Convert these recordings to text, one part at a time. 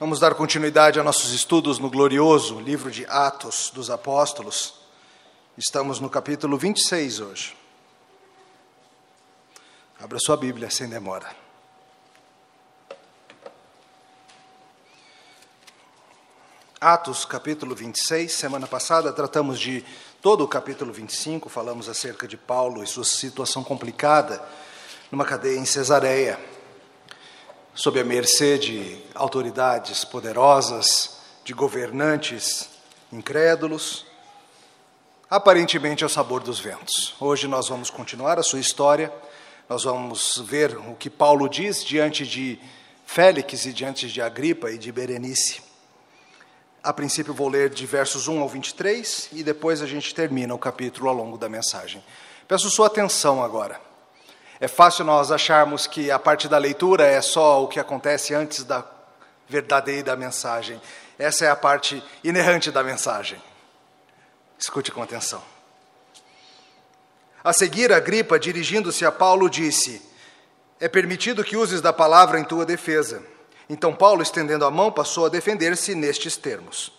Vamos dar continuidade a nossos estudos no glorioso livro de Atos dos Apóstolos. Estamos no capítulo 26 hoje. Abra sua Bíblia sem demora. Atos, capítulo 26. Semana passada tratamos de todo o capítulo 25, falamos acerca de Paulo e sua situação complicada numa cadeia em Cesareia sob a mercê de autoridades poderosas, de governantes incrédulos, aparentemente ao sabor dos ventos. Hoje nós vamos continuar a sua história, nós vamos ver o que Paulo diz diante de Félix e diante de Agripa e de Berenice. A princípio vou ler de versos 1 ao 23 e depois a gente termina o capítulo ao longo da mensagem. Peço sua atenção agora. É fácil nós acharmos que a parte da leitura é só o que acontece antes da verdadeira mensagem. Essa é a parte inerrante da mensagem. Escute com atenção. A seguir, Agripa, dirigindo-se a Paulo, disse: É permitido que uses da palavra em tua defesa. Então Paulo, estendendo a mão, passou a defender-se nestes termos: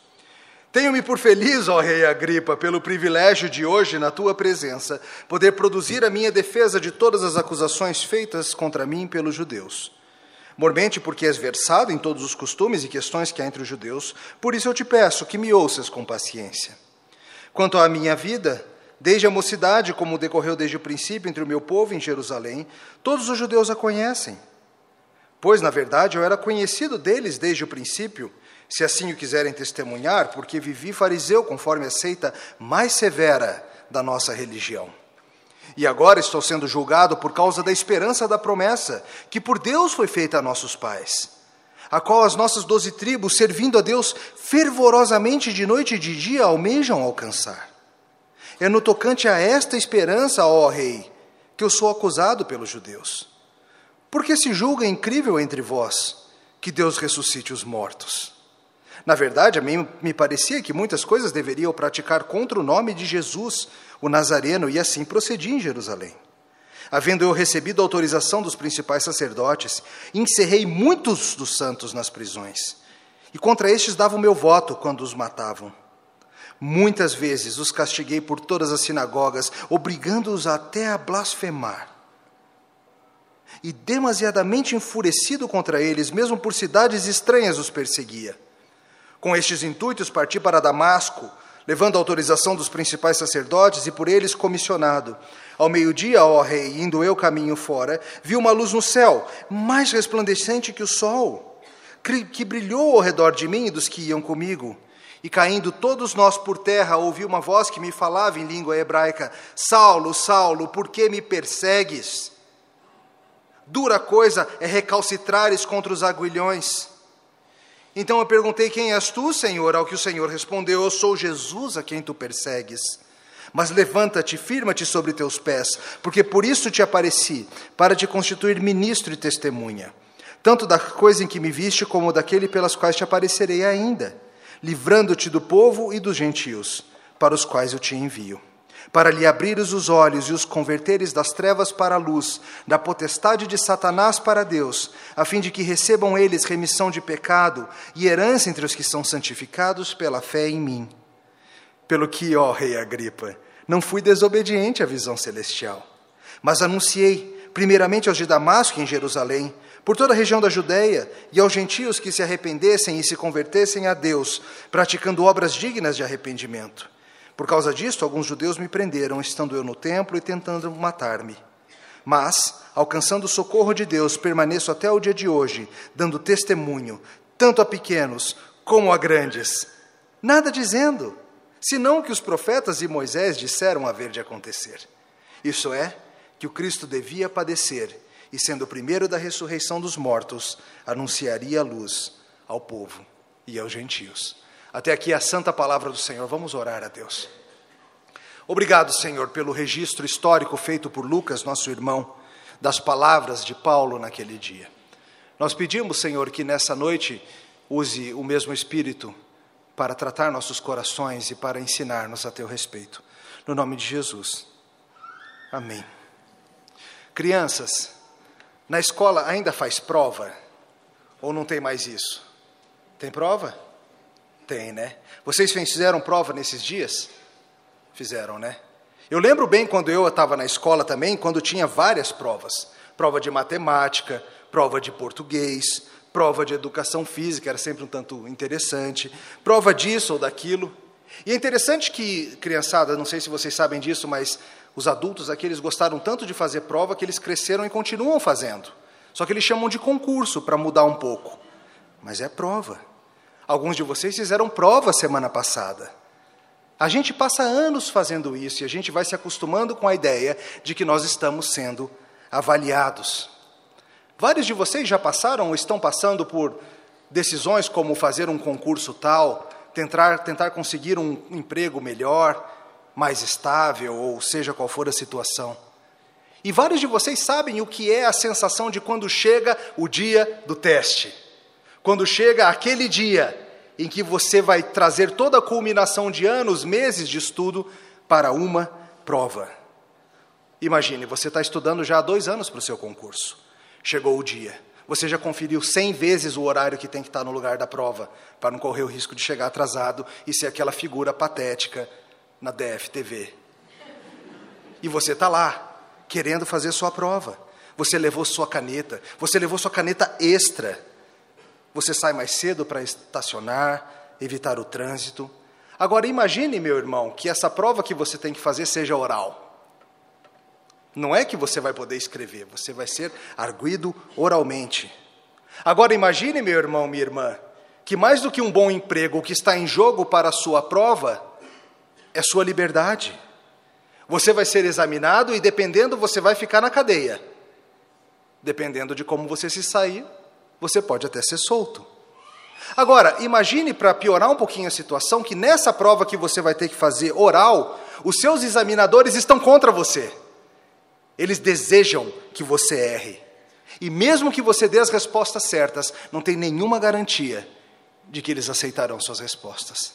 Tenho-me por feliz, ó rei Agripa, pelo privilégio de hoje, na tua presença, poder produzir a minha defesa de todas as acusações feitas contra mim pelos judeus. Mormente porque és versado em todos os costumes e questões que há entre os judeus, por isso eu te peço que me ouças com paciência. Quanto à minha vida, desde a mocidade, como decorreu desde o princípio entre o meu povo em Jerusalém, todos os judeus a conhecem. Pois, na verdade, eu era conhecido deles desde o princípio, se assim o quiserem testemunhar, porque vivi fariseu conforme a seita mais severa da nossa religião. E agora estou sendo julgado por causa da esperança da promessa, que por Deus foi feita a nossos pais, a qual as nossas doze tribos, servindo a Deus fervorosamente de noite e de dia, almejam alcançar. É no tocante a esta esperança, ó Rei, que eu sou acusado pelos judeus. Porque se julga incrível entre vós que Deus ressuscite os mortos. Na verdade, a mim me parecia que muitas coisas deveriam praticar contra o nome de Jesus, o Nazareno, e assim procedi em Jerusalém. Havendo eu recebido a autorização dos principais sacerdotes, encerrei muitos dos santos nas prisões, e contra estes dava o meu voto quando os matavam. Muitas vezes os castiguei por todas as sinagogas, obrigando-os até a blasfemar. E demasiadamente enfurecido contra eles, mesmo por cidades estranhas os perseguia. Com estes intuitos, parti para Damasco, levando a autorização dos principais sacerdotes e por eles comissionado. Ao meio-dia, ó rei, indo eu caminho fora, vi uma luz no céu, mais resplandecente que o sol, que brilhou ao redor de mim e dos que iam comigo. E caindo todos nós por terra, ouvi uma voz que me falava em língua hebraica: Saulo, Saulo, por que me persegues? Dura coisa é recalcitrares contra os aguilhões. Então eu perguntei: Quem és tu, Senhor? Ao que o Senhor respondeu: Eu sou Jesus a quem tu persegues. Mas levanta-te, firma-te sobre teus pés, porque por isso te apareci, para te constituir ministro e testemunha, tanto da coisa em que me viste, como daquele pelas quais te aparecerei ainda, livrando-te do povo e dos gentios, para os quais eu te envio para lhe abrires os olhos e os converteres das trevas para a luz, da potestade de Satanás para Deus, a fim de que recebam eles remissão de pecado e herança entre os que são santificados pela fé em mim. Pelo que, ó Rei Agripa, não fui desobediente à visão celestial, mas anunciei, primeiramente aos de Damasco e em Jerusalém, por toda a região da Judéia, e aos gentios que se arrependessem e se convertessem a Deus, praticando obras dignas de arrependimento. Por causa disto, alguns judeus me prenderam, estando eu no templo e tentando matar-me. Mas, alcançando o socorro de Deus, permaneço até o dia de hoje, dando testemunho, tanto a pequenos como a grandes. Nada dizendo, senão o que os profetas e Moisés disseram haver de acontecer. Isso é, que o Cristo devia padecer, e sendo o primeiro da ressurreição dos mortos, anunciaria a luz ao povo e aos gentios. Até aqui a santa palavra do Senhor. Vamos orar a Deus. Obrigado, Senhor, pelo registro histórico feito por Lucas, nosso irmão, das palavras de Paulo naquele dia. Nós pedimos, Senhor, que nessa noite use o mesmo Espírito para tratar nossos corações e para ensinar-nos a teu respeito. No nome de Jesus. Amém. Crianças, na escola ainda faz prova ou não tem mais isso? Tem prova? Tem, né? Vocês fizeram prova nesses dias? Fizeram, né? Eu lembro bem quando eu estava na escola também, quando tinha várias provas: prova de matemática, prova de português, prova de educação física, era sempre um tanto interessante, prova disso ou daquilo. E é interessante que, criançada, não sei se vocês sabem disso, mas os adultos aqui eles gostaram tanto de fazer prova que eles cresceram e continuam fazendo. Só que eles chamam de concurso para mudar um pouco. Mas é prova. Alguns de vocês fizeram prova semana passada. A gente passa anos fazendo isso e a gente vai se acostumando com a ideia de que nós estamos sendo avaliados. Vários de vocês já passaram ou estão passando por decisões como fazer um concurso tal, tentar, tentar conseguir um emprego melhor, mais estável, ou seja qual for a situação. E vários de vocês sabem o que é a sensação de quando chega o dia do teste. Quando chega aquele dia em que você vai trazer toda a culminação de anos, meses de estudo para uma prova. Imagine, você está estudando já há dois anos para o seu concurso. Chegou o dia. Você já conferiu cem vezes o horário que tem que estar no lugar da prova, para não correr o risco de chegar atrasado e ser aquela figura patética na DFTV. E você está lá, querendo fazer sua prova. Você levou sua caneta, você levou sua caneta extra. Você sai mais cedo para estacionar, evitar o trânsito. Agora imagine, meu irmão, que essa prova que você tem que fazer seja oral. Não é que você vai poder escrever, você vai ser arguido oralmente. Agora imagine, meu irmão, minha irmã, que mais do que um bom emprego, o que está em jogo para a sua prova é sua liberdade. Você vai ser examinado e, dependendo, você vai ficar na cadeia. Dependendo de como você se sair, você pode até ser solto. Agora, imagine, para piorar um pouquinho a situação, que nessa prova que você vai ter que fazer oral, os seus examinadores estão contra você. Eles desejam que você erre. E mesmo que você dê as respostas certas, não tem nenhuma garantia de que eles aceitarão suas respostas.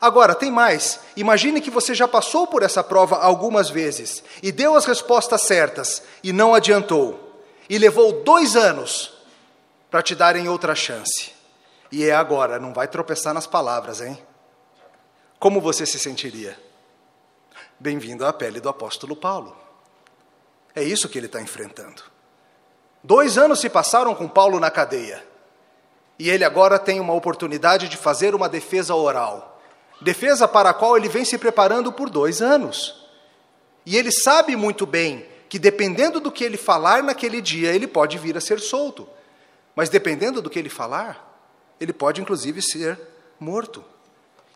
Agora, tem mais. Imagine que você já passou por essa prova algumas vezes e deu as respostas certas e não adiantou. E levou dois anos para te darem outra chance. E é agora, não vai tropeçar nas palavras, hein? Como você se sentiria? Bem-vindo à pele do apóstolo Paulo. É isso que ele está enfrentando. Dois anos se passaram com Paulo na cadeia. E ele agora tem uma oportunidade de fazer uma defesa oral. Defesa para a qual ele vem se preparando por dois anos. E ele sabe muito bem que, dependendo do que ele falar naquele dia, ele pode vir a ser solto. Mas, dependendo do que ele falar, ele pode inclusive ser morto.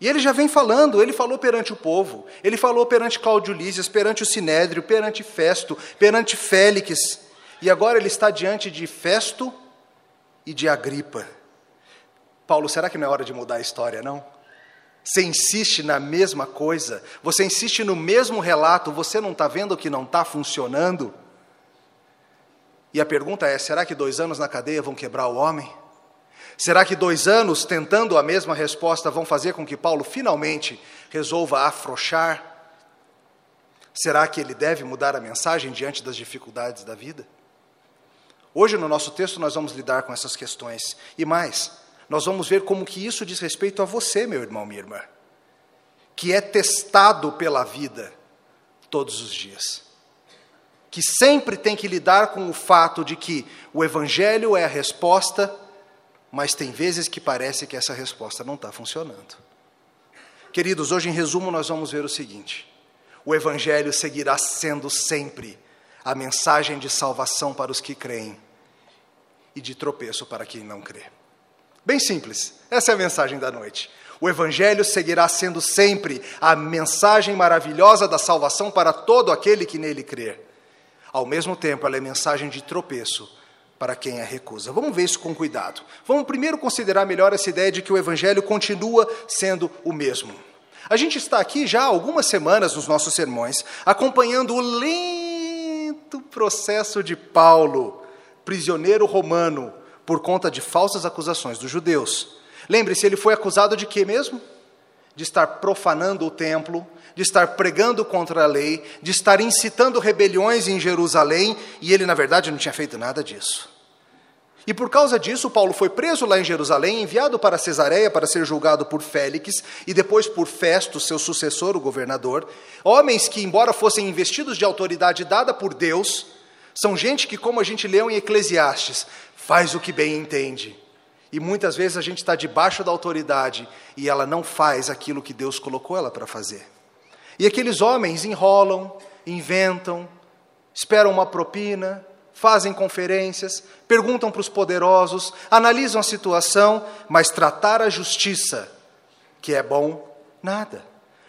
E ele já vem falando, ele falou perante o povo, ele falou perante Cláudio Lísias, perante o Sinédrio, perante Festo, perante Félix, e agora ele está diante de Festo e de Agripa. Paulo, será que não é hora de mudar a história, não? Você insiste na mesma coisa, você insiste no mesmo relato, você não está vendo que não está funcionando? E a pergunta é: será que dois anos na cadeia vão quebrar o homem? Será que dois anos tentando a mesma resposta vão fazer com que Paulo finalmente resolva afrouxar? Será que ele deve mudar a mensagem diante das dificuldades da vida? Hoje, no nosso texto, nós vamos lidar com essas questões. E mais, nós vamos ver como que isso diz respeito a você, meu irmão, minha irmã, que é testado pela vida todos os dias. Que sempre tem que lidar com o fato de que o Evangelho é a resposta mas tem vezes que parece que essa resposta não está funcionando. Queridos, hoje em resumo nós vamos ver o seguinte: o Evangelho seguirá sendo sempre a mensagem de salvação para os que creem e de tropeço para quem não crê. Bem simples, essa é a mensagem da noite. O Evangelho seguirá sendo sempre a mensagem maravilhosa da salvação para todo aquele que nele crer. Ao mesmo tempo, ela é mensagem de tropeço para quem a recusa. Vamos ver isso com cuidado. Vamos primeiro considerar melhor essa ideia de que o Evangelho continua sendo o mesmo. A gente está aqui já há algumas semanas nos nossos sermões, acompanhando o lento processo de Paulo, prisioneiro romano, por conta de falsas acusações dos judeus. Lembre-se, ele foi acusado de quê mesmo? De estar profanando o templo, de estar pregando contra a lei, de estar incitando rebeliões em Jerusalém, e ele, na verdade, não tinha feito nada disso. E por causa disso, Paulo foi preso lá em Jerusalém, enviado para Cesareia para ser julgado por Félix e depois por Festo, seu sucessor, o governador. Homens que, embora fossem investidos de autoridade dada por Deus, são gente que, como a gente leu em Eclesiastes, faz o que bem entende. E muitas vezes a gente está debaixo da autoridade e ela não faz aquilo que Deus colocou ela para fazer. E aqueles homens enrolam, inventam, esperam uma propina, fazem conferências, perguntam para os poderosos, analisam a situação, mas tratar a justiça, que é bom, nada.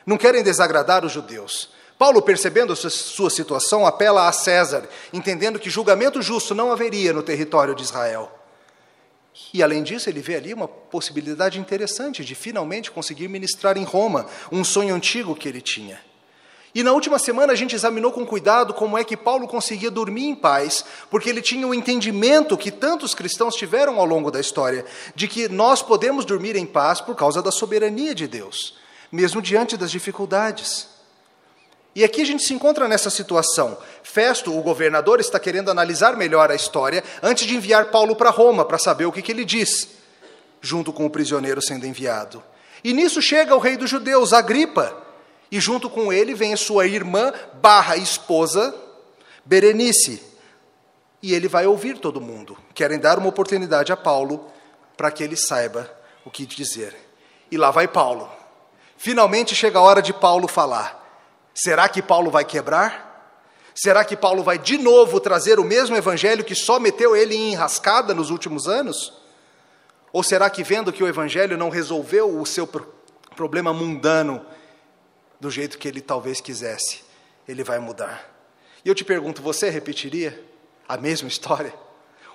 Não querem desagradar os judeus. Paulo, percebendo a sua situação, apela a César, entendendo que julgamento justo não haveria no território de Israel. E além disso, ele vê ali uma possibilidade interessante de finalmente conseguir ministrar em Roma, um sonho antigo que ele tinha. E na última semana a gente examinou com cuidado como é que Paulo conseguia dormir em paz, porque ele tinha o um entendimento que tantos cristãos tiveram ao longo da história, de que nós podemos dormir em paz por causa da soberania de Deus, mesmo diante das dificuldades. E aqui a gente se encontra nessa situação. Festo, o governador, está querendo analisar melhor a história antes de enviar Paulo para Roma para saber o que, que ele diz, junto com o prisioneiro sendo enviado. E nisso chega o rei dos judeus, Agripa e junto com ele vem a sua irmã barra esposa, Berenice. E ele vai ouvir todo mundo. Querem dar uma oportunidade a Paulo para que ele saiba o que dizer. E lá vai Paulo. Finalmente chega a hora de Paulo falar. Será que Paulo vai quebrar? Será que Paulo vai de novo trazer o mesmo evangelho que só meteu ele em enrascada nos últimos anos? Ou será que, vendo que o evangelho não resolveu o seu problema mundano, do jeito que ele talvez quisesse, ele vai mudar. E eu te pergunto, você repetiria a mesma história?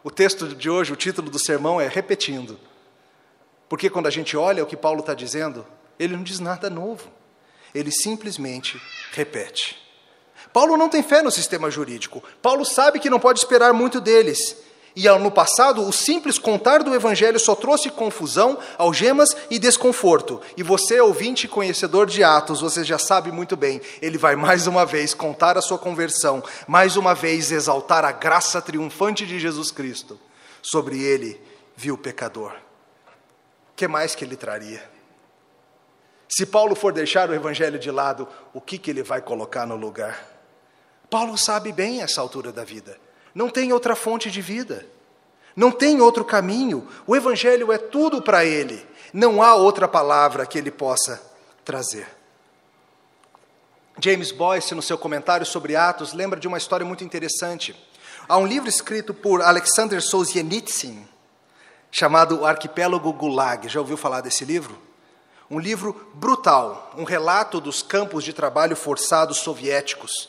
O texto de hoje, o título do sermão é Repetindo. Porque quando a gente olha o que Paulo está dizendo, ele não diz nada novo. Ele simplesmente repete. Paulo não tem fé no sistema jurídico. Paulo sabe que não pode esperar muito deles. E no passado, o simples contar do Evangelho só trouxe confusão, algemas e desconforto. E você, ouvinte e conhecedor de Atos, você já sabe muito bem, ele vai mais uma vez contar a sua conversão, mais uma vez exaltar a graça triunfante de Jesus Cristo. Sobre ele viu o pecador. O que mais que ele traria? Se Paulo for deixar o Evangelho de lado, o que, que ele vai colocar no lugar? Paulo sabe bem essa altura da vida. Não tem outra fonte de vida. Não tem outro caminho. O Evangelho é tudo para ele. Não há outra palavra que ele possa trazer. James Boyce, no seu comentário sobre Atos, lembra de uma história muito interessante. Há um livro escrito por Alexander Solzhenitsyn, chamado Arquipélago Gulag. Já ouviu falar desse livro? Um livro brutal, um relato dos campos de trabalho forçados soviéticos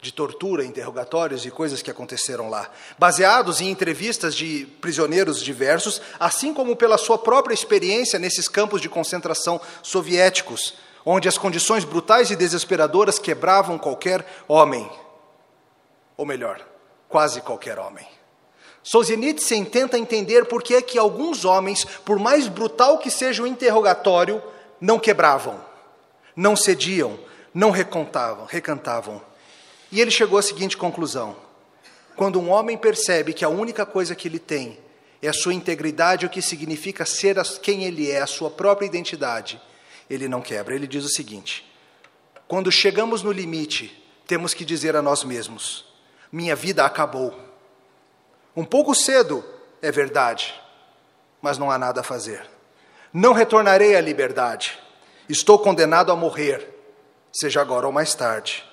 de tortura, interrogatórios e coisas que aconteceram lá, baseados em entrevistas de prisioneiros diversos, assim como pela sua própria experiência nesses campos de concentração soviéticos, onde as condições brutais e desesperadoras quebravam qualquer homem, ou melhor, quase qualquer homem. Solzhenitsyn tenta entender por que é que alguns homens, por mais brutal que seja o interrogatório, não quebravam, não cediam, não recontavam, recantavam. E ele chegou à seguinte conclusão: quando um homem percebe que a única coisa que ele tem é a sua integridade, o que significa ser quem ele é, a sua própria identidade, ele não quebra. Ele diz o seguinte: quando chegamos no limite, temos que dizer a nós mesmos: minha vida acabou. Um pouco cedo, é verdade, mas não há nada a fazer. Não retornarei à liberdade. Estou condenado a morrer, seja agora ou mais tarde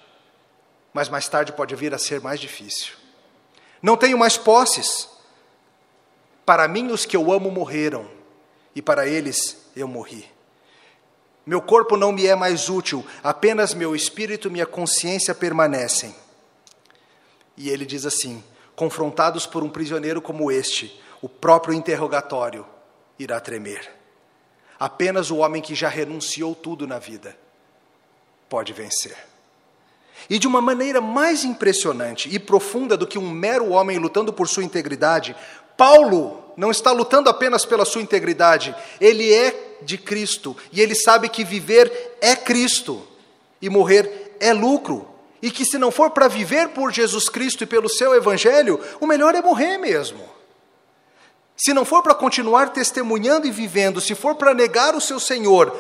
mas mais tarde pode vir a ser mais difícil. Não tenho mais posses. Para mim, os que eu amo morreram, e para eles eu morri. Meu corpo não me é mais útil, apenas meu espírito e minha consciência permanecem. E ele diz assim: confrontados por um prisioneiro como este, o próprio interrogatório irá tremer. Apenas o homem que já renunciou tudo na vida pode vencer. E de uma maneira mais impressionante e profunda do que um mero homem lutando por sua integridade, Paulo não está lutando apenas pela sua integridade, ele é de Cristo e ele sabe que viver é Cristo e morrer é lucro. E que se não for para viver por Jesus Cristo e pelo seu Evangelho, o melhor é morrer mesmo. se não for para continuar testemunhando e vivendo, se for para negar o seu Senhor,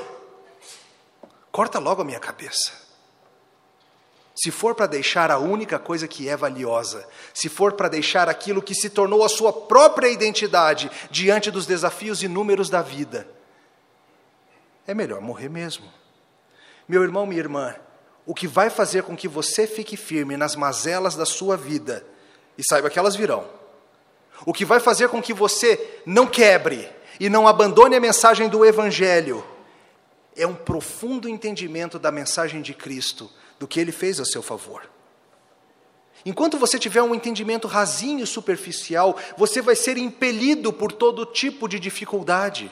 corta logo a minha cabeça. Se for para deixar a única coisa que é valiosa, se for para deixar aquilo que se tornou a sua própria identidade diante dos desafios inúmeros da vida, é melhor morrer mesmo. Meu irmão, minha irmã, o que vai fazer com que você fique firme nas mazelas da sua vida, e saiba que elas virão, o que vai fazer com que você não quebre e não abandone a mensagem do Evangelho, é um profundo entendimento da mensagem de Cristo do que ele fez a seu favor. Enquanto você tiver um entendimento rasinho e superficial, você vai ser impelido por todo tipo de dificuldade.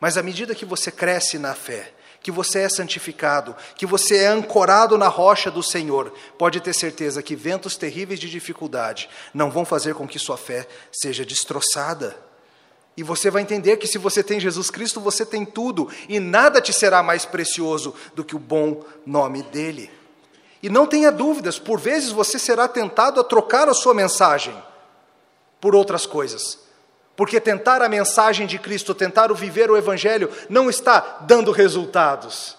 Mas à medida que você cresce na fé, que você é santificado, que você é ancorado na rocha do Senhor, pode ter certeza que ventos terríveis de dificuldade não vão fazer com que sua fé seja destroçada. E você vai entender que se você tem Jesus Cristo, você tem tudo, e nada te será mais precioso do que o bom nome dele. E não tenha dúvidas, por vezes você será tentado a trocar a sua mensagem por outras coisas. Porque tentar a mensagem de Cristo, tentar o viver o Evangelho, não está dando resultados,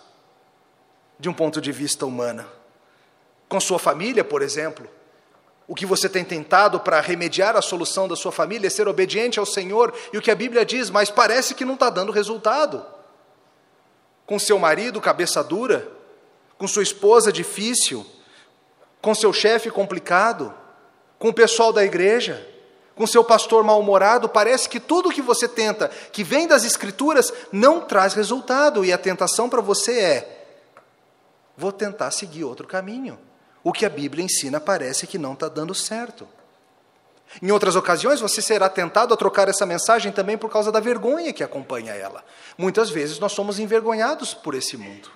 de um ponto de vista humano. Com sua família, por exemplo, o que você tem tentado para remediar a solução da sua família é ser obediente ao Senhor e o que a Bíblia diz, mas parece que não está dando resultado. Com seu marido, cabeça dura, com sua esposa, difícil, com seu chefe, complicado, com o pessoal da igreja, com seu pastor mal-humorado, parece que tudo que você tenta, que vem das Escrituras, não traz resultado e a tentação para você é: vou tentar seguir outro caminho o que a Bíblia ensina parece que não está dando certo. Em outras ocasiões, você será tentado a trocar essa mensagem também por causa da vergonha que acompanha ela. Muitas vezes nós somos envergonhados por esse mundo.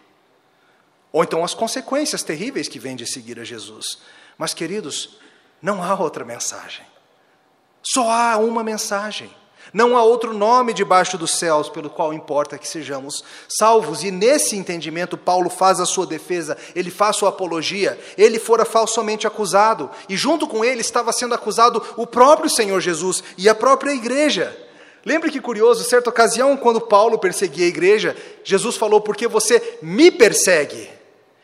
Ou então as consequências terríveis que vêm de seguir a Jesus. Mas, queridos, não há outra mensagem. Só há uma mensagem. Não há outro nome debaixo dos céus pelo qual importa que sejamos salvos. E nesse entendimento, Paulo faz a sua defesa, ele faz sua apologia. Ele fora falsamente acusado, e junto com ele estava sendo acusado o próprio Senhor Jesus e a própria igreja. Lembre que curioso, certa ocasião, quando Paulo perseguia a igreja, Jesus falou: Porque você me persegue,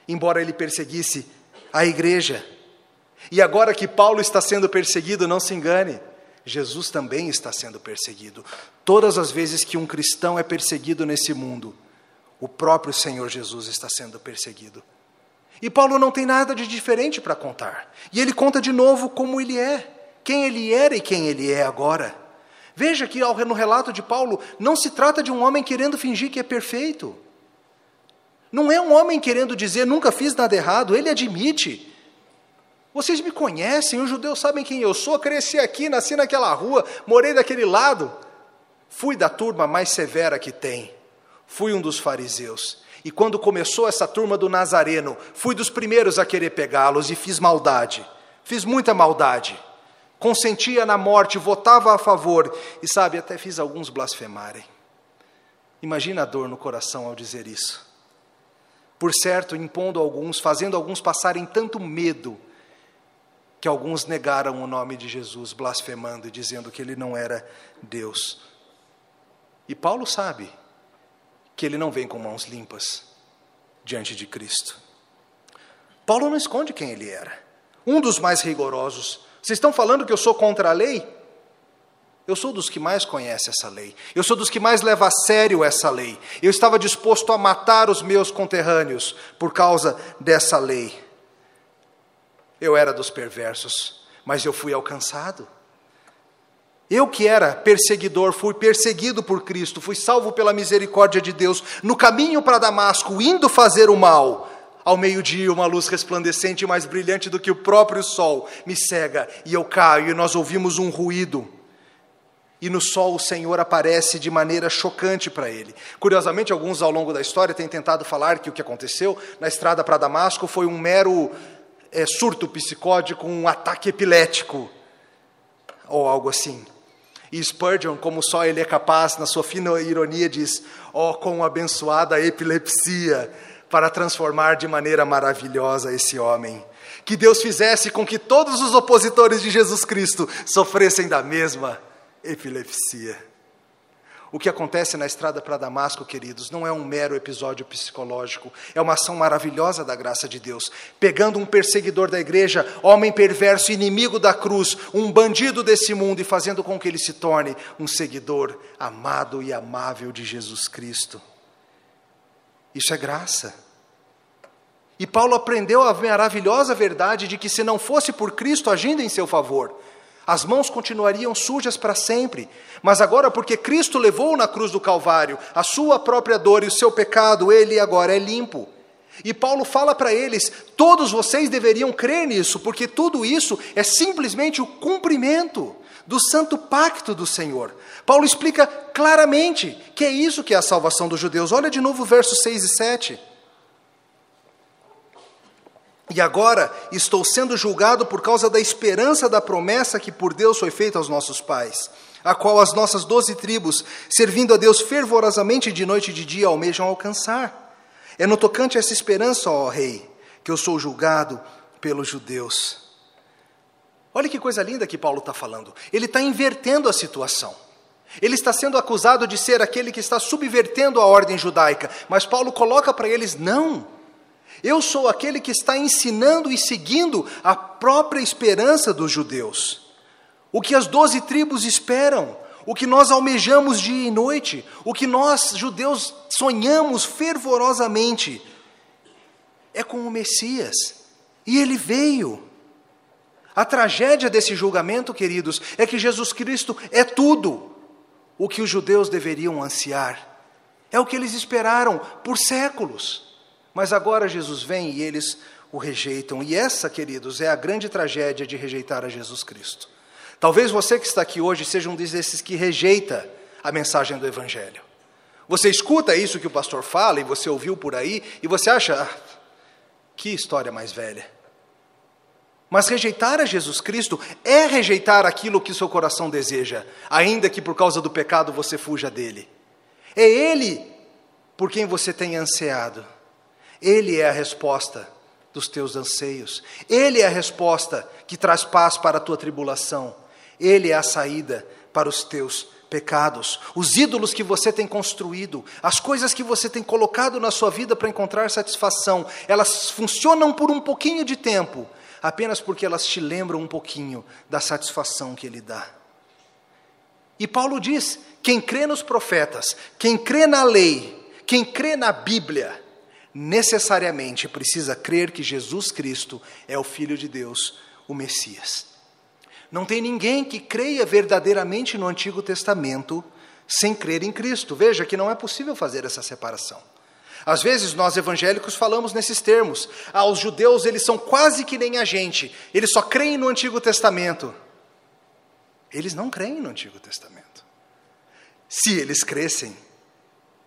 embora ele perseguisse a igreja. E agora que Paulo está sendo perseguido, não se engane. Jesus também está sendo perseguido. Todas as vezes que um cristão é perseguido nesse mundo, o próprio Senhor Jesus está sendo perseguido. E Paulo não tem nada de diferente para contar. E ele conta de novo como ele é, quem ele era e quem ele é agora. Veja que no relato de Paulo não se trata de um homem querendo fingir que é perfeito. Não é um homem querendo dizer nunca fiz nada errado, ele admite. Vocês me conhecem, os judeus sabem quem eu sou, cresci aqui, nasci naquela rua, morei daquele lado. Fui da turma mais severa que tem. Fui um dos fariseus. E quando começou essa turma do Nazareno, fui dos primeiros a querer pegá-los e fiz maldade. Fiz muita maldade. Consentia na morte, votava a favor e, sabe, até fiz alguns blasfemarem. Imagina a dor no coração ao dizer isso. Por certo, impondo alguns, fazendo alguns passarem tanto medo que alguns negaram o nome de Jesus, blasfemando e dizendo que ele não era Deus. E Paulo sabe que ele não vem com mãos limpas diante de Cristo. Paulo não esconde quem ele era. Um dos mais rigorosos. Vocês estão falando que eu sou contra a lei? Eu sou dos que mais conhece essa lei. Eu sou dos que mais leva a sério essa lei. Eu estava disposto a matar os meus conterrâneos por causa dessa lei. Eu era dos perversos, mas eu fui alcançado. Eu que era perseguidor, fui perseguido por Cristo, fui salvo pela misericórdia de Deus, no caminho para Damasco, indo fazer o mal. Ao meio-dia, uma luz resplandecente mais brilhante do que o próprio sol me cega e eu caio, e nós ouvimos um ruído. E no sol o Senhor aparece de maneira chocante para ele. Curiosamente, alguns ao longo da história têm tentado falar que o que aconteceu na estrada para Damasco foi um mero é, surto psicótico, um ataque epilético, ou algo assim. E Spurgeon, como só ele é capaz, na sua fina ironia, diz: Oh, com abençoada epilepsia, para transformar de maneira maravilhosa esse homem. Que Deus fizesse com que todos os opositores de Jesus Cristo sofressem da mesma epilepsia. O que acontece na estrada para Damasco, queridos, não é um mero episódio psicológico, é uma ação maravilhosa da graça de Deus. Pegando um perseguidor da igreja, homem perverso, inimigo da cruz, um bandido desse mundo, e fazendo com que ele se torne um seguidor amado e amável de Jesus Cristo. Isso é graça. E Paulo aprendeu a maravilhosa verdade de que se não fosse por Cristo agindo em seu favor, as mãos continuariam sujas para sempre, mas agora, porque Cristo levou na cruz do Calvário a sua própria dor e o seu pecado, ele agora é limpo. E Paulo fala para eles: todos vocês deveriam crer nisso, porque tudo isso é simplesmente o cumprimento do santo pacto do Senhor. Paulo explica claramente que é isso que é a salvação dos judeus. Olha de novo versos 6 e 7. E agora estou sendo julgado por causa da esperança da promessa que por Deus foi feita aos nossos pais, a qual as nossas doze tribos, servindo a Deus fervorosamente de noite e de dia, almejam alcançar. É no tocante a essa esperança, ó Rei, que eu sou julgado pelos judeus. Olha que coisa linda que Paulo está falando. Ele está invertendo a situação. Ele está sendo acusado de ser aquele que está subvertendo a ordem judaica, mas Paulo coloca para eles: não. Eu sou aquele que está ensinando e seguindo a própria esperança dos judeus. O que as doze tribos esperam, o que nós almejamos dia e noite, o que nós, judeus, sonhamos fervorosamente, é com o Messias. E ele veio. A tragédia desse julgamento, queridos, é que Jesus Cristo é tudo o que os judeus deveriam ansiar. É o que eles esperaram por séculos. Mas agora Jesus vem e eles o rejeitam. E essa, queridos, é a grande tragédia de rejeitar a Jesus Cristo. Talvez você que está aqui hoje seja um desses que rejeita a mensagem do Evangelho. Você escuta isso que o pastor fala e você ouviu por aí e você acha, ah, que história mais velha. Mas rejeitar a Jesus Cristo é rejeitar aquilo que seu coração deseja, ainda que por causa do pecado você fuja dele. É Ele por quem você tem ansiado. Ele é a resposta dos teus anseios. Ele é a resposta que traz paz para a tua tribulação. Ele é a saída para os teus pecados. Os ídolos que você tem construído, as coisas que você tem colocado na sua vida para encontrar satisfação, elas funcionam por um pouquinho de tempo, apenas porque elas te lembram um pouquinho da satisfação que ele dá. E Paulo diz: quem crê nos profetas, quem crê na lei, quem crê na Bíblia, necessariamente precisa crer que Jesus Cristo é o Filho de Deus, o Messias. Não tem ninguém que creia verdadeiramente no Antigo Testamento sem crer em Cristo. Veja que não é possível fazer essa separação. Às vezes nós evangélicos falamos nesses termos. Ah, os judeus eles são quase que nem a gente. Eles só creem no Antigo Testamento. Eles não creem no Antigo Testamento. Se eles crescem,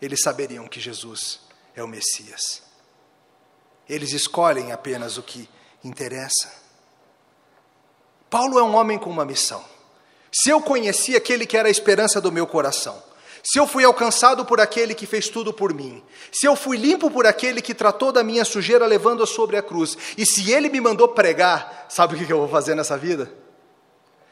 eles saberiam que Jesus é o Messias. Eles escolhem apenas o que interessa. Paulo é um homem com uma missão. Se eu conheci aquele que era a esperança do meu coração, se eu fui alcançado por aquele que fez tudo por mim, se eu fui limpo por aquele que tratou da minha sujeira levando-a sobre a cruz, e se ele me mandou pregar, sabe o que eu vou fazer nessa vida?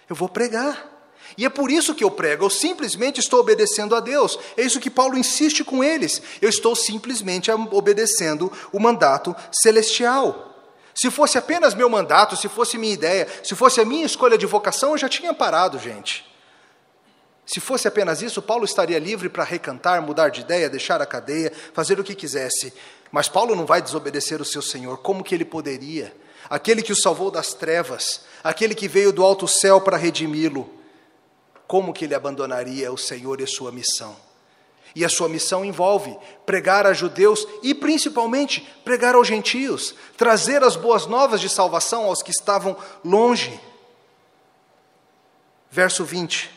Eu vou pregar. E é por isso que eu prego, eu simplesmente estou obedecendo a Deus. É isso que Paulo insiste com eles. Eu estou simplesmente obedecendo o mandato celestial. Se fosse apenas meu mandato, se fosse minha ideia, se fosse a minha escolha de vocação, eu já tinha parado, gente. Se fosse apenas isso, Paulo estaria livre para recantar, mudar de ideia, deixar a cadeia, fazer o que quisesse. Mas Paulo não vai desobedecer o seu Senhor. Como que ele poderia? Aquele que o salvou das trevas, aquele que veio do alto céu para redimi-lo, como que ele abandonaria o Senhor e sua missão? E a sua missão envolve pregar a judeus e principalmente pregar aos gentios, trazer as boas novas de salvação aos que estavam longe. Verso 20.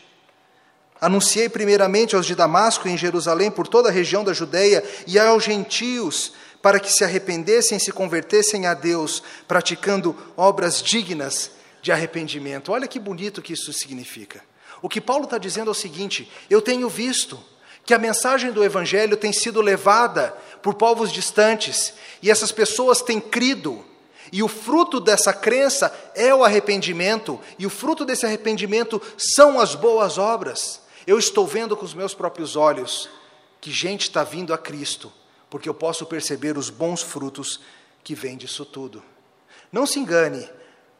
Anunciei primeiramente aos de Damasco e em Jerusalém por toda a região da Judéia e aos gentios para que se arrependessem e se convertessem a Deus, praticando obras dignas de arrependimento. Olha que bonito que isso significa. O que Paulo está dizendo é o seguinte: eu tenho visto que a mensagem do Evangelho tem sido levada por povos distantes e essas pessoas têm crido, E o fruto dessa crença é o arrependimento, e o fruto desse arrependimento são as boas obras. Eu estou vendo com os meus próprios olhos que gente está vindo a Cristo, porque eu posso perceber os bons frutos que vêm disso tudo. Não se engane,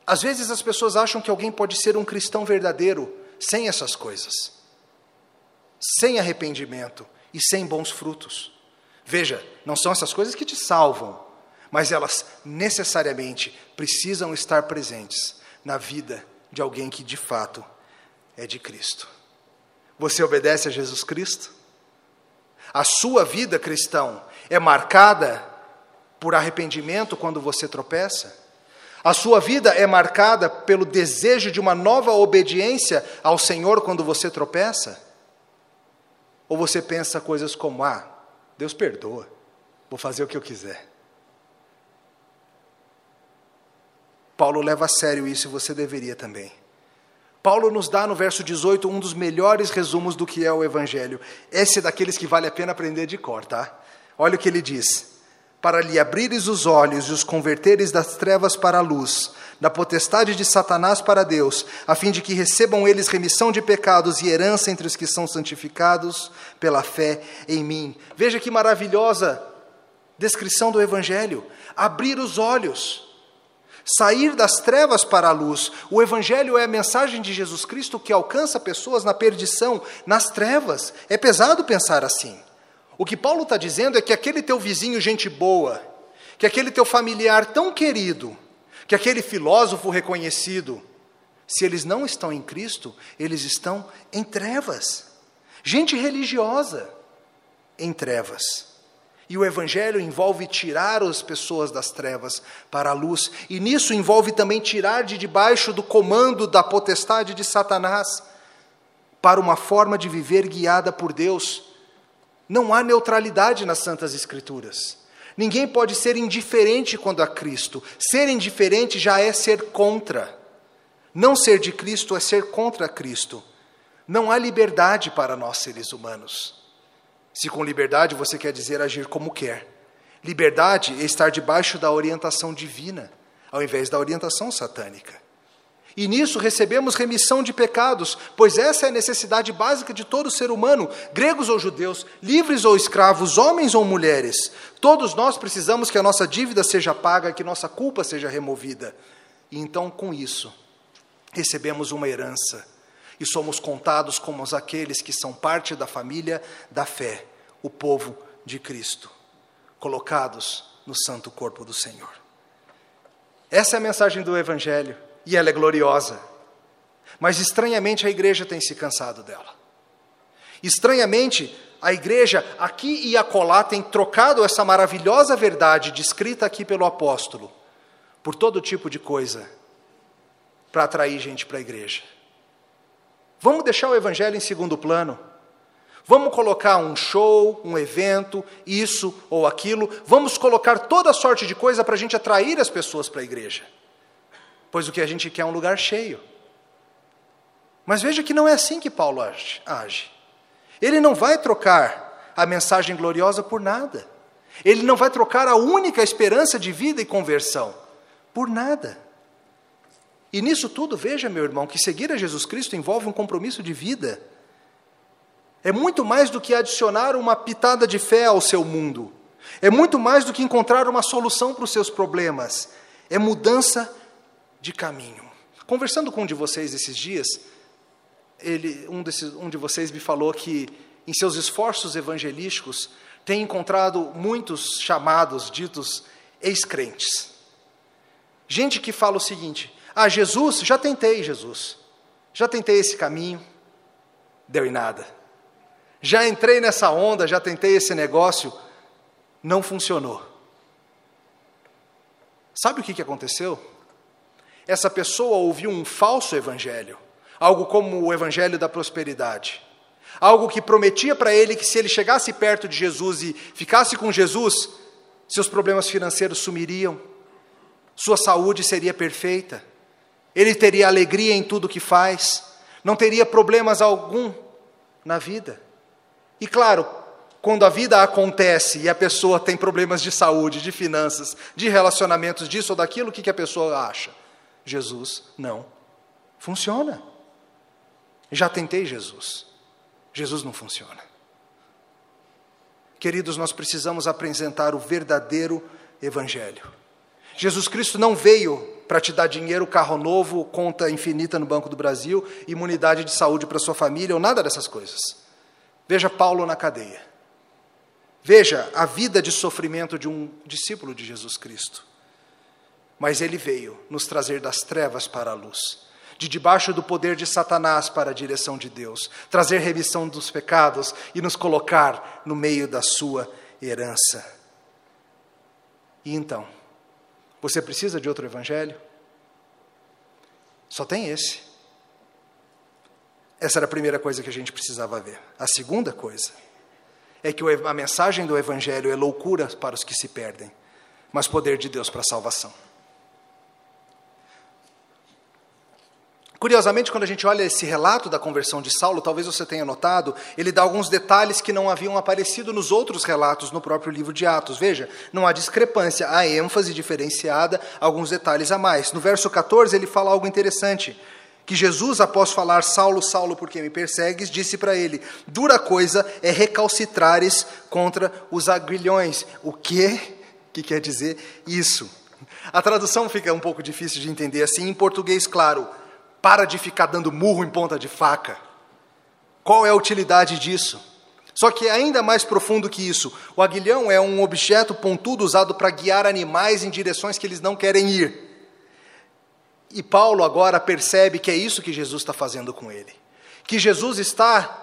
às vezes as pessoas acham que alguém pode ser um cristão verdadeiro sem essas coisas, sem arrependimento e sem bons frutos. Veja, não são essas coisas que te salvam, mas elas necessariamente precisam estar presentes na vida de alguém que de fato é de Cristo. Você obedece a Jesus Cristo? A sua vida cristão é marcada por arrependimento quando você tropeça? A sua vida é marcada pelo desejo de uma nova obediência ao Senhor quando você tropeça? Ou você pensa coisas como: ah, Deus perdoa, vou fazer o que eu quiser? Paulo leva a sério isso e você deveria também. Paulo nos dá no verso 18 um dos melhores resumos do que é o Evangelho. Esse é daqueles que vale a pena aprender de cor, tá? Olha o que ele diz: Para lhe abrires os olhos e os converteres das trevas para a luz, da potestade de Satanás para Deus, a fim de que recebam eles remissão de pecados e herança entre os que são santificados pela fé em mim. Veja que maravilhosa descrição do Evangelho: abrir os olhos sair das trevas para a luz. O Evangelho é a mensagem de Jesus Cristo que alcança pessoas na perdição, nas trevas. É pesado pensar assim. O que Paulo está dizendo é que aquele teu vizinho, gente boa, que aquele teu familiar tão querido, que aquele filósofo reconhecido, se eles não estão em Cristo, eles estão em trevas. Gente religiosa em trevas. E o Evangelho envolve tirar as pessoas das trevas para a luz, e nisso envolve também tirar de debaixo do comando da potestade de Satanás para uma forma de viver guiada por Deus. Não há neutralidade nas Santas Escrituras. Ninguém pode ser indiferente quando a Cristo. Ser indiferente já é ser contra. Não ser de Cristo é ser contra Cristo. Não há liberdade para nós seres humanos. Se com liberdade você quer dizer agir como quer. Liberdade é estar debaixo da orientação divina, ao invés da orientação satânica. E nisso recebemos remissão de pecados, pois essa é a necessidade básica de todo ser humano, gregos ou judeus, livres ou escravos, homens ou mulheres. Todos nós precisamos que a nossa dívida seja paga, que nossa culpa seja removida. E então, com isso, recebemos uma herança e somos contados como aqueles que são parte da família da fé, o povo de Cristo, colocados no santo corpo do Senhor. Essa é a mensagem do Evangelho e ela é gloriosa, mas estranhamente a igreja tem se cansado dela. Estranhamente, a igreja aqui e acolá tem trocado essa maravilhosa verdade descrita aqui pelo apóstolo por todo tipo de coisa para atrair gente para a igreja. Vamos deixar o evangelho em segundo plano. Vamos colocar um show, um evento, isso ou aquilo. Vamos colocar toda sorte de coisa para a gente atrair as pessoas para a igreja. Pois o que a gente quer é um lugar cheio. Mas veja que não é assim que Paulo age. Ele não vai trocar a mensagem gloriosa por nada. Ele não vai trocar a única esperança de vida e conversão por nada. E nisso tudo, veja, meu irmão, que seguir a Jesus Cristo envolve um compromisso de vida. É muito mais do que adicionar uma pitada de fé ao seu mundo. É muito mais do que encontrar uma solução para os seus problemas. É mudança de caminho. Conversando com um de vocês esses dias, ele, um, desses, um de vocês me falou que, em seus esforços evangelísticos, tem encontrado muitos chamados, ditos ex-crentes. Gente que fala o seguinte: ah, Jesus, já tentei, Jesus. Já tentei esse caminho, deu em nada. Já entrei nessa onda, já tentei esse negócio, não funcionou. Sabe o que aconteceu? Essa pessoa ouviu um falso evangelho, algo como o evangelho da prosperidade. Algo que prometia para ele que se ele chegasse perto de Jesus e ficasse com Jesus, seus problemas financeiros sumiriam, sua saúde seria perfeita, ele teria alegria em tudo que faz, não teria problemas algum na vida. E claro, Quando a vida acontece e a pessoa tem problemas de saúde, de finanças, de relacionamentos, disso ou daquilo, o que, que a pessoa acha? Jesus não funciona. Já tentei Jesus. Jesus não funciona. Queridos, nós precisamos apresentar o verdadeiro Evangelho. Jesus Cristo não veio para te dar dinheiro, carro novo, conta infinita no Banco do Brasil, imunidade de saúde para sua família ou nada dessas coisas. Veja Paulo na cadeia. Veja a vida de sofrimento de um discípulo de Jesus Cristo. Mas ele veio nos trazer das trevas para a luz, de debaixo do poder de Satanás para a direção de Deus, trazer remissão dos pecados e nos colocar no meio da sua herança. E então, você precisa de outro evangelho? Só tem esse. Essa era a primeira coisa que a gente precisava ver. A segunda coisa é que a mensagem do evangelho é loucura para os que se perdem, mas poder de Deus para a salvação. Curiosamente, quando a gente olha esse relato da conversão de Saulo, talvez você tenha notado, ele dá alguns detalhes que não haviam aparecido nos outros relatos no próprio livro de Atos. Veja, não há discrepância, há ênfase diferenciada, alguns detalhes a mais. No verso 14, ele fala algo interessante. Que Jesus, após falar, Saulo, Saulo, por que me persegues, disse para ele: Dura coisa é recalcitrares contra os aguilhões. O que? que quer dizer isso? A tradução fica um pouco difícil de entender assim, em português, claro para de ficar dando murro em ponta de faca. Qual é a utilidade disso? Só que é ainda mais profundo que isso. O aguilhão é um objeto pontudo usado para guiar animais em direções que eles não querem ir. E Paulo agora percebe que é isso que Jesus está fazendo com ele. Que Jesus está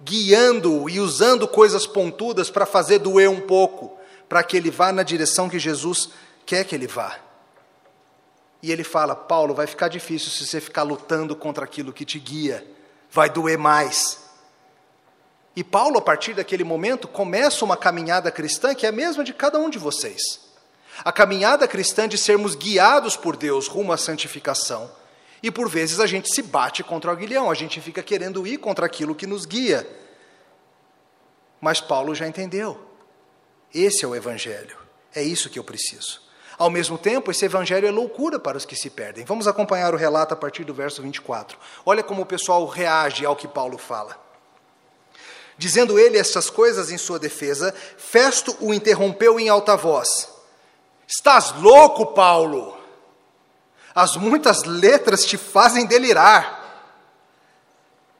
guiando e usando coisas pontudas para fazer doer um pouco, para que ele vá na direção que Jesus quer que ele vá. E ele fala: Paulo, vai ficar difícil se você ficar lutando contra aquilo que te guia, vai doer mais. E Paulo, a partir daquele momento, começa uma caminhada cristã que é a mesma de cada um de vocês. A caminhada cristã de sermos guiados por Deus rumo à santificação. E por vezes a gente se bate contra o aguilhão, a gente fica querendo ir contra aquilo que nos guia. Mas Paulo já entendeu. Esse é o Evangelho. É isso que eu preciso. Ao mesmo tempo, esse evangelho é loucura para os que se perdem. Vamos acompanhar o relato a partir do verso 24. Olha como o pessoal reage ao que Paulo fala. Dizendo ele essas coisas em sua defesa, Festo o interrompeu em alta voz: Estás louco, Paulo? As muitas letras te fazem delirar.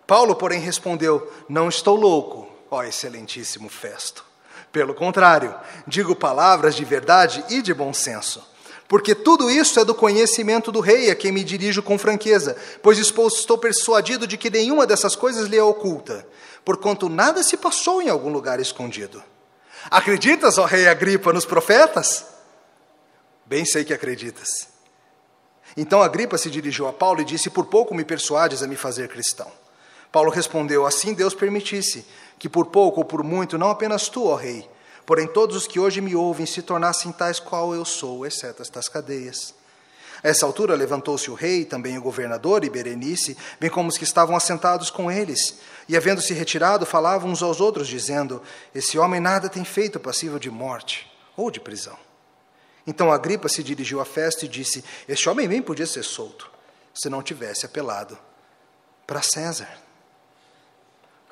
Paulo, porém, respondeu: Não estou louco, ó excelentíssimo Festo. Pelo contrário, digo palavras de verdade e de bom senso. Porque tudo isso é do conhecimento do rei, a quem me dirijo com franqueza, pois estou persuadido de que nenhuma dessas coisas lhe é oculta, porquanto nada se passou em algum lugar escondido. Acreditas, ó rei Agripa, nos profetas? Bem sei que acreditas. Então Agripa se dirigiu a Paulo e disse: Por pouco me persuades a me fazer cristão. Paulo respondeu: Assim Deus permitisse, que por pouco ou por muito, não apenas tu, ó Rei, porém todos os que hoje me ouvem se tornassem tais qual eu sou, exceto estas cadeias. A essa altura levantou-se o rei, também o governador e Berenice, bem como os que estavam assentados com eles, e havendo-se retirado, falavam uns aos outros, dizendo: Esse homem nada tem feito passível de morte ou de prisão. Então Agripa se dirigiu à festa e disse: Este homem bem podia ser solto, se não tivesse apelado para César.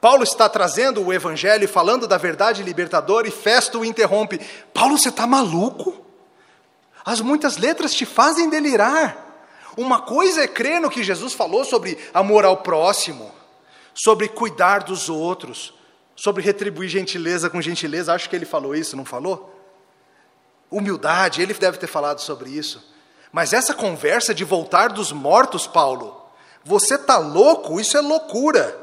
Paulo está trazendo o evangelho e falando da verdade libertadora e Festo o interrompe. Paulo, você está maluco? As muitas letras te fazem delirar. Uma coisa é crer no que Jesus falou sobre amor ao próximo, sobre cuidar dos outros, sobre retribuir gentileza com gentileza. Acho que ele falou isso, não falou? Humildade, ele deve ter falado sobre isso. Mas essa conversa de voltar dos mortos, Paulo, você está louco? Isso é loucura.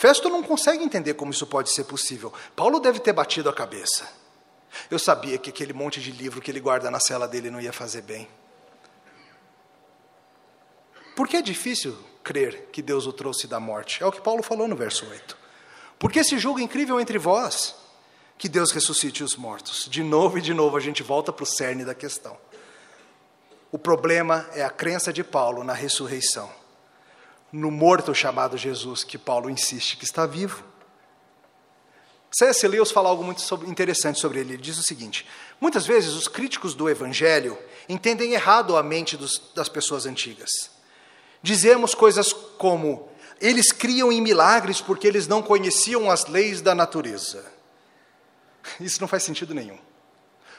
Festo não consegue entender como isso pode ser possível. Paulo deve ter batido a cabeça. Eu sabia que aquele monte de livro que ele guarda na cela dele não ia fazer bem. Por que é difícil crer que Deus o trouxe da morte? É o que Paulo falou no verso 8. Porque se julga incrível entre vós que Deus ressuscite os mortos. De novo e de novo a gente volta para o cerne da questão. O problema é a crença de Paulo na ressurreição no morto chamado Jesus, que Paulo insiste que está vivo. C.S. Lewis fala algo muito sobre, interessante sobre ele. Ele diz o seguinte: muitas vezes os críticos do Evangelho entendem errado a mente dos, das pessoas antigas. Dizemos coisas como: eles criam em milagres porque eles não conheciam as leis da natureza. Isso não faz sentido nenhum.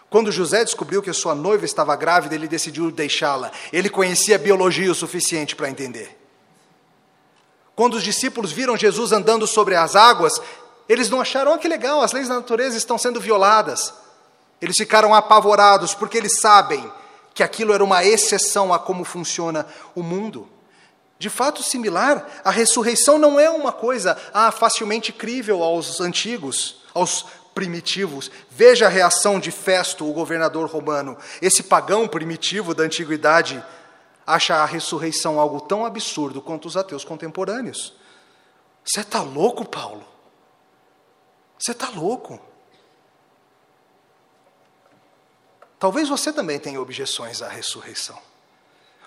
Quando José descobriu que sua noiva estava grávida, ele decidiu deixá-la. Ele conhecia a biologia o suficiente para entender. Quando os discípulos viram Jesus andando sobre as águas, eles não acharam, oh, que legal, as leis da natureza estão sendo violadas. Eles ficaram apavorados, porque eles sabem que aquilo era uma exceção a como funciona o mundo. De fato similar, a ressurreição não é uma coisa ah, facilmente crível aos antigos, aos primitivos. Veja a reação de Festo, o governador romano. Esse pagão primitivo da antiguidade acha a ressurreição algo tão absurdo quanto os ateus contemporâneos. Você está louco, Paulo? Você está louco. Talvez você também tenha objeções à ressurreição.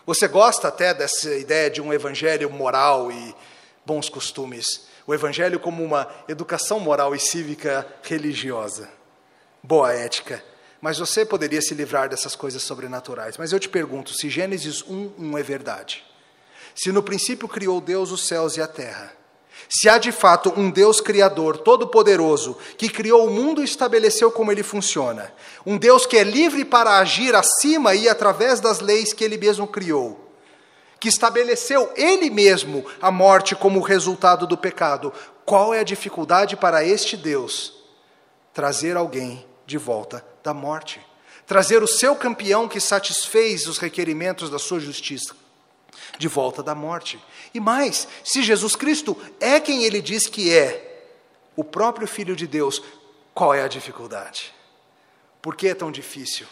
Você gosta até dessa ideia de um evangelho moral e bons costumes. O evangelho como uma educação moral e cívica religiosa. Boa ética. Mas você poderia se livrar dessas coisas sobrenaturais. Mas eu te pergunto: se Gênesis 1, 1 é verdade, se no princípio criou Deus os céus e a terra, se há de fato um Deus Criador, todo-poderoso, que criou o mundo e estabeleceu como ele funciona, um Deus que é livre para agir acima e através das leis que ele mesmo criou, que estabeleceu ele mesmo a morte como resultado do pecado, qual é a dificuldade para este Deus trazer alguém de volta da morte? Trazer o seu campeão que satisfez os requerimentos da sua justiça de volta da morte. E mais, se Jesus Cristo é quem ele diz que é, o próprio Filho de Deus, qual é a dificuldade? Por que é tão difícil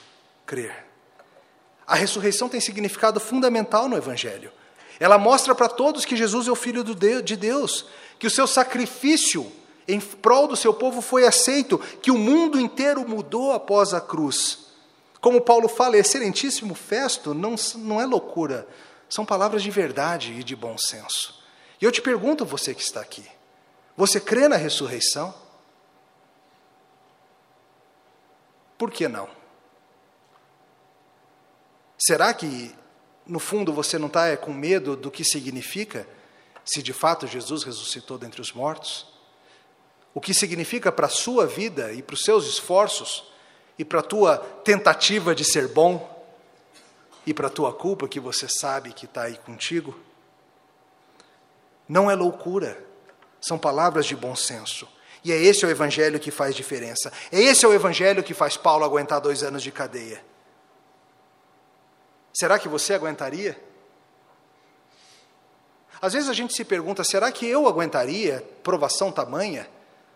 crer? A ressurreição tem significado fundamental no Evangelho. Ela mostra para todos que Jesus é o Filho de Deus, que o seu sacrifício em prol do seu povo foi aceito, que o mundo inteiro mudou após a cruz. Como Paulo fala, excelentíssimo festo não, não é loucura, são palavras de verdade e de bom senso. E eu te pergunto, você que está aqui: você crê na ressurreição? Por que não? Será que, no fundo, você não está é, com medo do que significa se de fato Jesus ressuscitou dentre os mortos? O que significa para a sua vida e para os seus esforços e para a tua tentativa de ser bom? e para a tua culpa que você sabe que está aí contigo? Não é loucura, são palavras de bom senso. E é esse o evangelho que faz diferença. É esse o evangelho que faz Paulo aguentar dois anos de cadeia. Será que você aguentaria? Às vezes a gente se pergunta: será que eu aguentaria provação tamanha,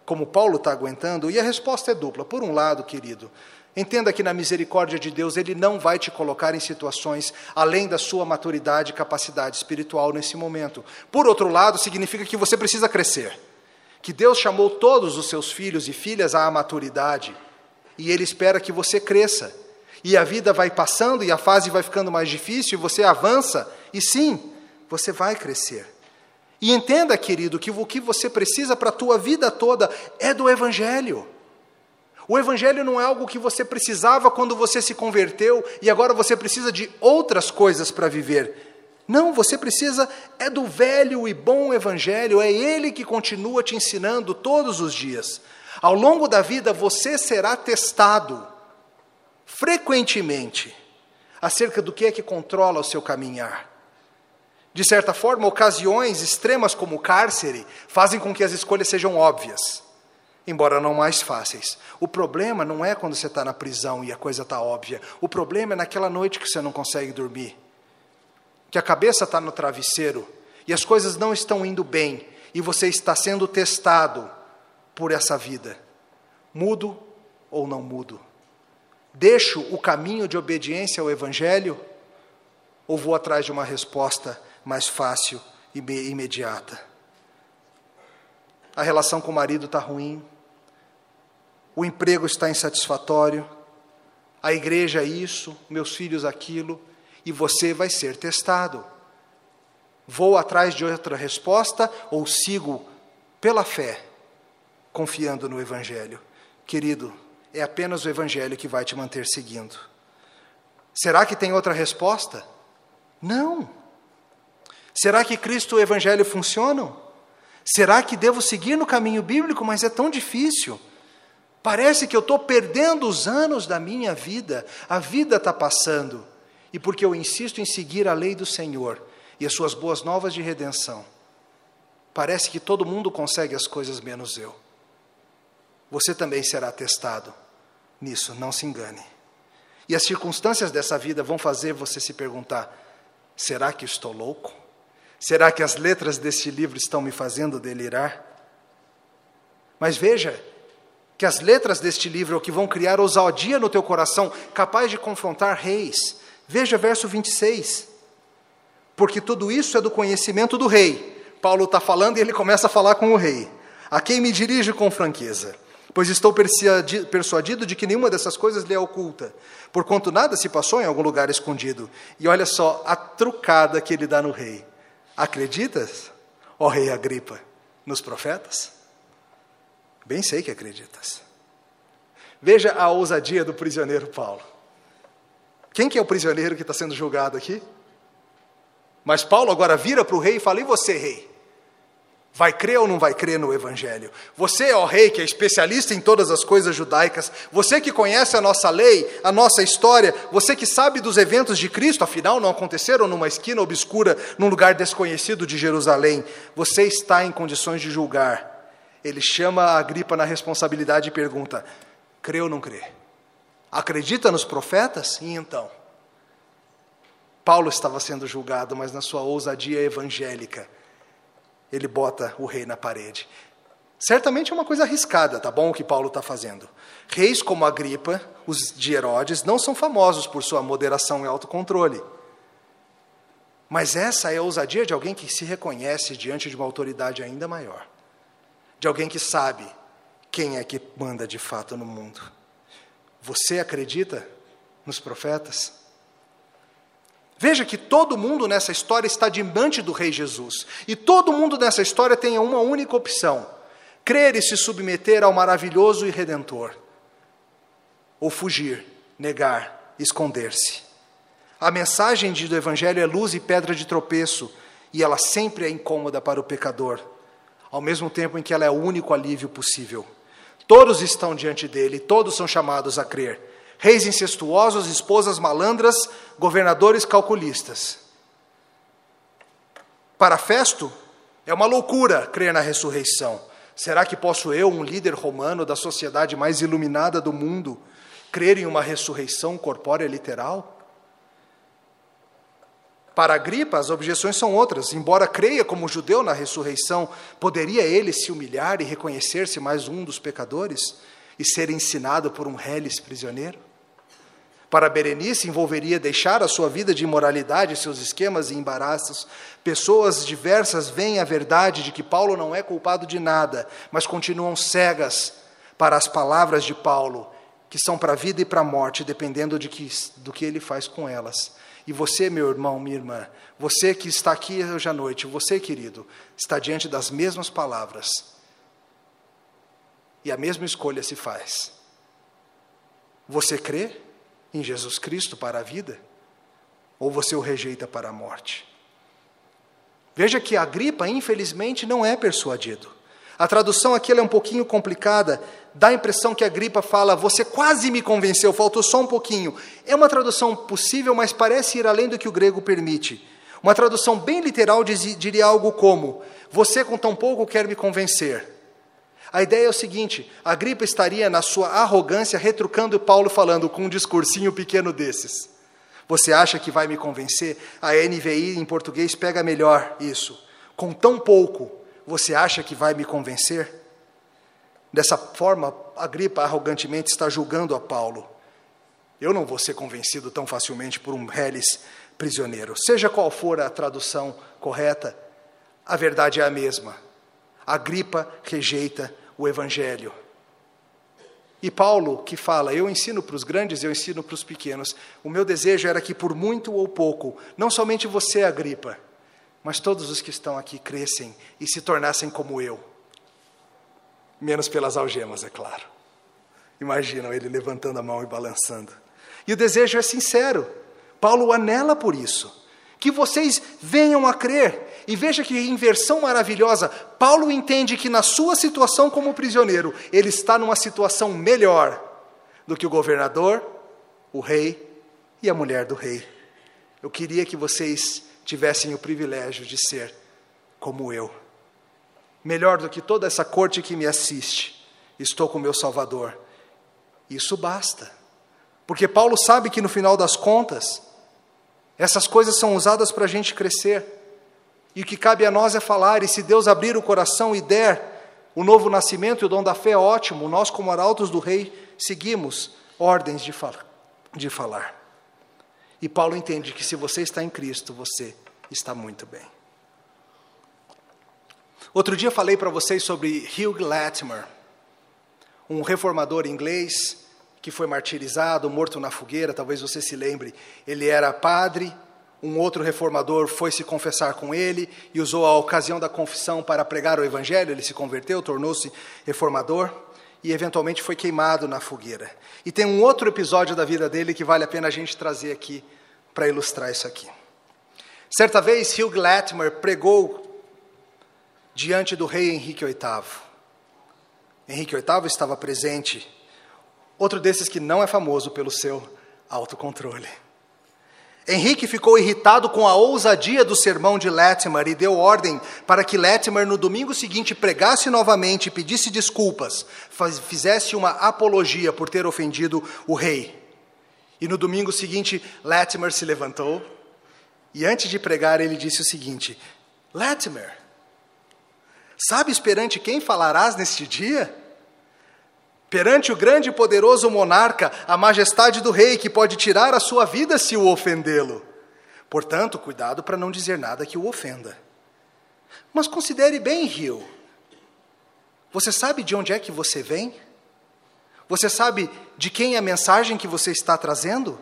como Paulo está aguentando? E a resposta é dupla. Por um lado, querido, Entenda que na misericórdia de Deus Ele não vai te colocar em situações além da sua maturidade e capacidade espiritual nesse momento. Por outro lado, significa que você precisa crescer. Que Deus chamou todos os seus filhos e filhas à maturidade e Ele espera que você cresça. E a vida vai passando e a fase vai ficando mais difícil e você avança e sim, você vai crescer. E entenda, querido, que o que você precisa para a tua vida toda é do Evangelho. O Evangelho não é algo que você precisava quando você se converteu e agora você precisa de outras coisas para viver. Não, você precisa é do velho e bom Evangelho, é ele que continua te ensinando todos os dias. Ao longo da vida você será testado frequentemente acerca do que é que controla o seu caminhar. De certa forma, ocasiões extremas como o cárcere fazem com que as escolhas sejam óbvias embora não mais fáceis. O problema não é quando você está na prisão e a coisa está óbvia. O problema é naquela noite que você não consegue dormir, que a cabeça está no travesseiro e as coisas não estão indo bem e você está sendo testado por essa vida. Mudo ou não mudo? Deixo o caminho de obediência ao Evangelho ou vou atrás de uma resposta mais fácil e imediata? A relação com o marido está ruim, o emprego está insatisfatório, a igreja isso, meus filhos aquilo, e você vai ser testado. Vou atrás de outra resposta ou sigo pela fé, confiando no Evangelho. Querido, é apenas o Evangelho que vai te manter seguindo. Será que tem outra resposta? Não. Será que Cristo e o Evangelho funcionam? Será que devo seguir no caminho bíblico, mas é tão difícil? Parece que eu estou perdendo os anos da minha vida, a vida está passando, e porque eu insisto em seguir a lei do Senhor e as suas boas novas de redenção, parece que todo mundo consegue as coisas menos eu. Você também será testado nisso, não se engane. E as circunstâncias dessa vida vão fazer você se perguntar: será que estou louco? Será que as letras deste livro estão me fazendo delirar? Mas veja que as letras deste livro é o que vão criar ousadia no teu coração, capaz de confrontar reis. Veja verso 26. Porque tudo isso é do conhecimento do rei. Paulo está falando e ele começa a falar com o rei, a quem me dirijo com franqueza pois estou persuadido de que nenhuma dessas coisas lhe é oculta, porquanto nada se passou em algum lugar escondido. E olha só a trucada que ele dá no rei. Acreditas, ó rei Agripa, nos profetas? Bem sei que acreditas. Veja a ousadia do prisioneiro Paulo. Quem que é o prisioneiro que está sendo julgado aqui? Mas Paulo agora vira para o rei e fala: E você, rei? Vai crer ou não vai crer no Evangelho? Você, ó rei, que é especialista em todas as coisas judaicas, você que conhece a nossa lei, a nossa história, você que sabe dos eventos de Cristo, afinal não aconteceram numa esquina obscura, num lugar desconhecido de Jerusalém, você está em condições de julgar. Ele chama a Agripa na responsabilidade e pergunta: crê ou não crê? Acredita nos profetas? E então? Paulo estava sendo julgado, mas na sua ousadia evangélica ele bota o rei na parede. Certamente é uma coisa arriscada, tá bom, o que Paulo está fazendo. Reis como Agripa, os de Herodes, não são famosos por sua moderação e autocontrole. Mas essa é a ousadia de alguém que se reconhece diante de uma autoridade ainda maior. De alguém que sabe quem é que manda de fato no mundo. Você acredita nos profetas? Veja que todo mundo nessa história está diante do Rei Jesus. E todo mundo nessa história tem uma única opção: crer e se submeter ao maravilhoso e redentor. Ou fugir, negar, esconder-se. A mensagem do Evangelho é luz e pedra de tropeço, e ela sempre é incômoda para o pecador, ao mesmo tempo em que ela é o único alívio possível. Todos estão diante dele, todos são chamados a crer reis incestuosos, esposas malandras, governadores calculistas. Para Festo, é uma loucura crer na ressurreição. Será que posso eu, um líder romano da sociedade mais iluminada do mundo, crer em uma ressurreição corpórea literal? Para Agripa, as objeções são outras. Embora creia como judeu na ressurreição, poderia ele se humilhar e reconhecer-se mais um dos pecadores e ser ensinado por um reles prisioneiro? Para Berenice, envolveria deixar a sua vida de imoralidade, seus esquemas e embaraços. Pessoas diversas veem a verdade de que Paulo não é culpado de nada, mas continuam cegas para as palavras de Paulo, que são para a vida e para a morte, dependendo de que, do que ele faz com elas. E você, meu irmão, minha irmã, você que está aqui hoje à noite, você, querido, está diante das mesmas palavras. E a mesma escolha se faz. Você crê? Em Jesus Cristo para a vida, ou você o rejeita para a morte. Veja que a gripa, infelizmente, não é persuadido. A tradução aqui é um pouquinho complicada, dá a impressão que a gripa fala, você quase me convenceu, faltou só um pouquinho. É uma tradução possível, mas parece ir além do que o grego permite. Uma tradução bem literal diria algo como: Você com tão pouco quer me convencer. A ideia é o seguinte: a gripe estaria na sua arrogância retrucando Paulo falando com um discursinho pequeno desses. Você acha que vai me convencer? A NVI em português pega melhor isso. Com tão pouco, você acha que vai me convencer? Dessa forma, a gripa arrogantemente está julgando a Paulo. Eu não vou ser convencido tão facilmente por um reles prisioneiro. Seja qual for a tradução correta, a verdade é a mesma. Agripa rejeita o Evangelho. E Paulo, que fala, eu ensino para os grandes, eu ensino para os pequenos. O meu desejo era que, por muito ou pouco, não somente você, Agripa, mas todos os que estão aqui crescem e se tornassem como eu. Menos pelas algemas, é claro. Imaginam ele levantando a mão e balançando. E o desejo é sincero. Paulo anela por isso. Que vocês venham a crer. E veja que inversão maravilhosa. Paulo entende que na sua situação como prisioneiro, ele está numa situação melhor do que o governador, o rei e a mulher do rei. Eu queria que vocês tivessem o privilégio de ser como eu. Melhor do que toda essa corte que me assiste, estou com meu Salvador. Isso basta. Porque Paulo sabe que no final das contas, essas coisas são usadas para a gente crescer. E o que cabe a nós é falar, e se Deus abrir o coração e der o novo nascimento e o dom da fé, ótimo. Nós, como arautos do rei, seguimos ordens de, fal de falar. E Paulo entende que se você está em Cristo, você está muito bem. Outro dia falei para vocês sobre Hugh Latimer, um reformador inglês que foi martirizado, morto na fogueira, talvez você se lembre. Ele era padre, um outro reformador foi se confessar com ele e usou a ocasião da confissão para pregar o evangelho. Ele se converteu, tornou-se reformador e eventualmente foi queimado na fogueira. E tem um outro episódio da vida dele que vale a pena a gente trazer aqui para ilustrar isso aqui. Certa vez, Hugh Latimer pregou diante do rei Henrique VIII. Henrique VIII estava presente Outro desses que não é famoso pelo seu autocontrole. Henrique ficou irritado com a ousadia do sermão de Latimer e deu ordem para que Latimer, no domingo seguinte, pregasse novamente e pedisse desculpas, fizesse uma apologia por ter ofendido o rei. E no domingo seguinte, Latimer se levantou e, antes de pregar, ele disse o seguinte: Latimer, sabes perante quem falarás neste dia? Perante o grande e poderoso monarca, a majestade do rei, que pode tirar a sua vida se o ofendê-lo. Portanto, cuidado para não dizer nada que o ofenda. Mas considere bem, Rio. Você sabe de onde é que você vem? Você sabe de quem é a mensagem que você está trazendo?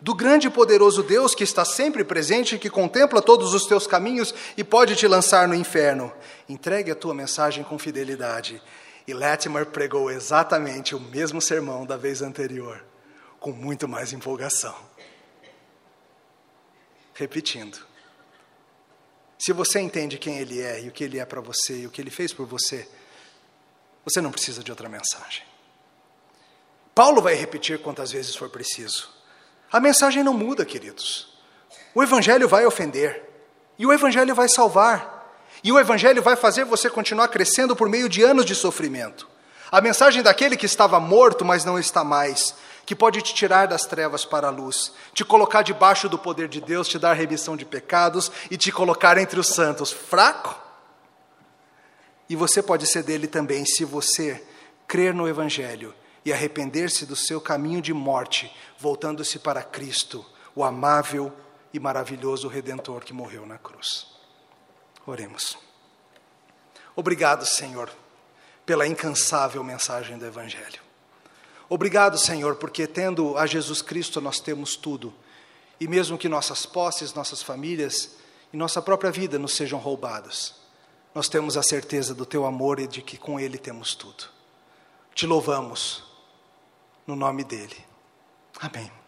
Do grande e poderoso Deus que está sempre presente, que contempla todos os teus caminhos e pode te lançar no inferno. Entregue a tua mensagem com fidelidade e Latimer pregou exatamente o mesmo sermão da vez anterior, com muito mais empolgação. Repetindo. Se você entende quem ele é e o que ele é para você e o que ele fez por você, você não precisa de outra mensagem. Paulo vai repetir quantas vezes for preciso. A mensagem não muda, queridos. O evangelho vai ofender e o evangelho vai salvar. E o Evangelho vai fazer você continuar crescendo por meio de anos de sofrimento. A mensagem daquele que estava morto, mas não está mais, que pode te tirar das trevas para a luz, te colocar debaixo do poder de Deus, te dar remissão de pecados e te colocar entre os santos. Fraco? E você pode ser dele também se você crer no Evangelho e arrepender-se do seu caminho de morte, voltando-se para Cristo, o amável e maravilhoso Redentor que morreu na cruz. Oremos. Obrigado, Senhor, pela incansável mensagem do Evangelho. Obrigado, Senhor, porque tendo a Jesus Cristo nós temos tudo. E mesmo que nossas posses, nossas famílias e nossa própria vida nos sejam roubadas, nós temos a certeza do teu amor e de que com ele temos tudo. Te louvamos no nome dele. Amém.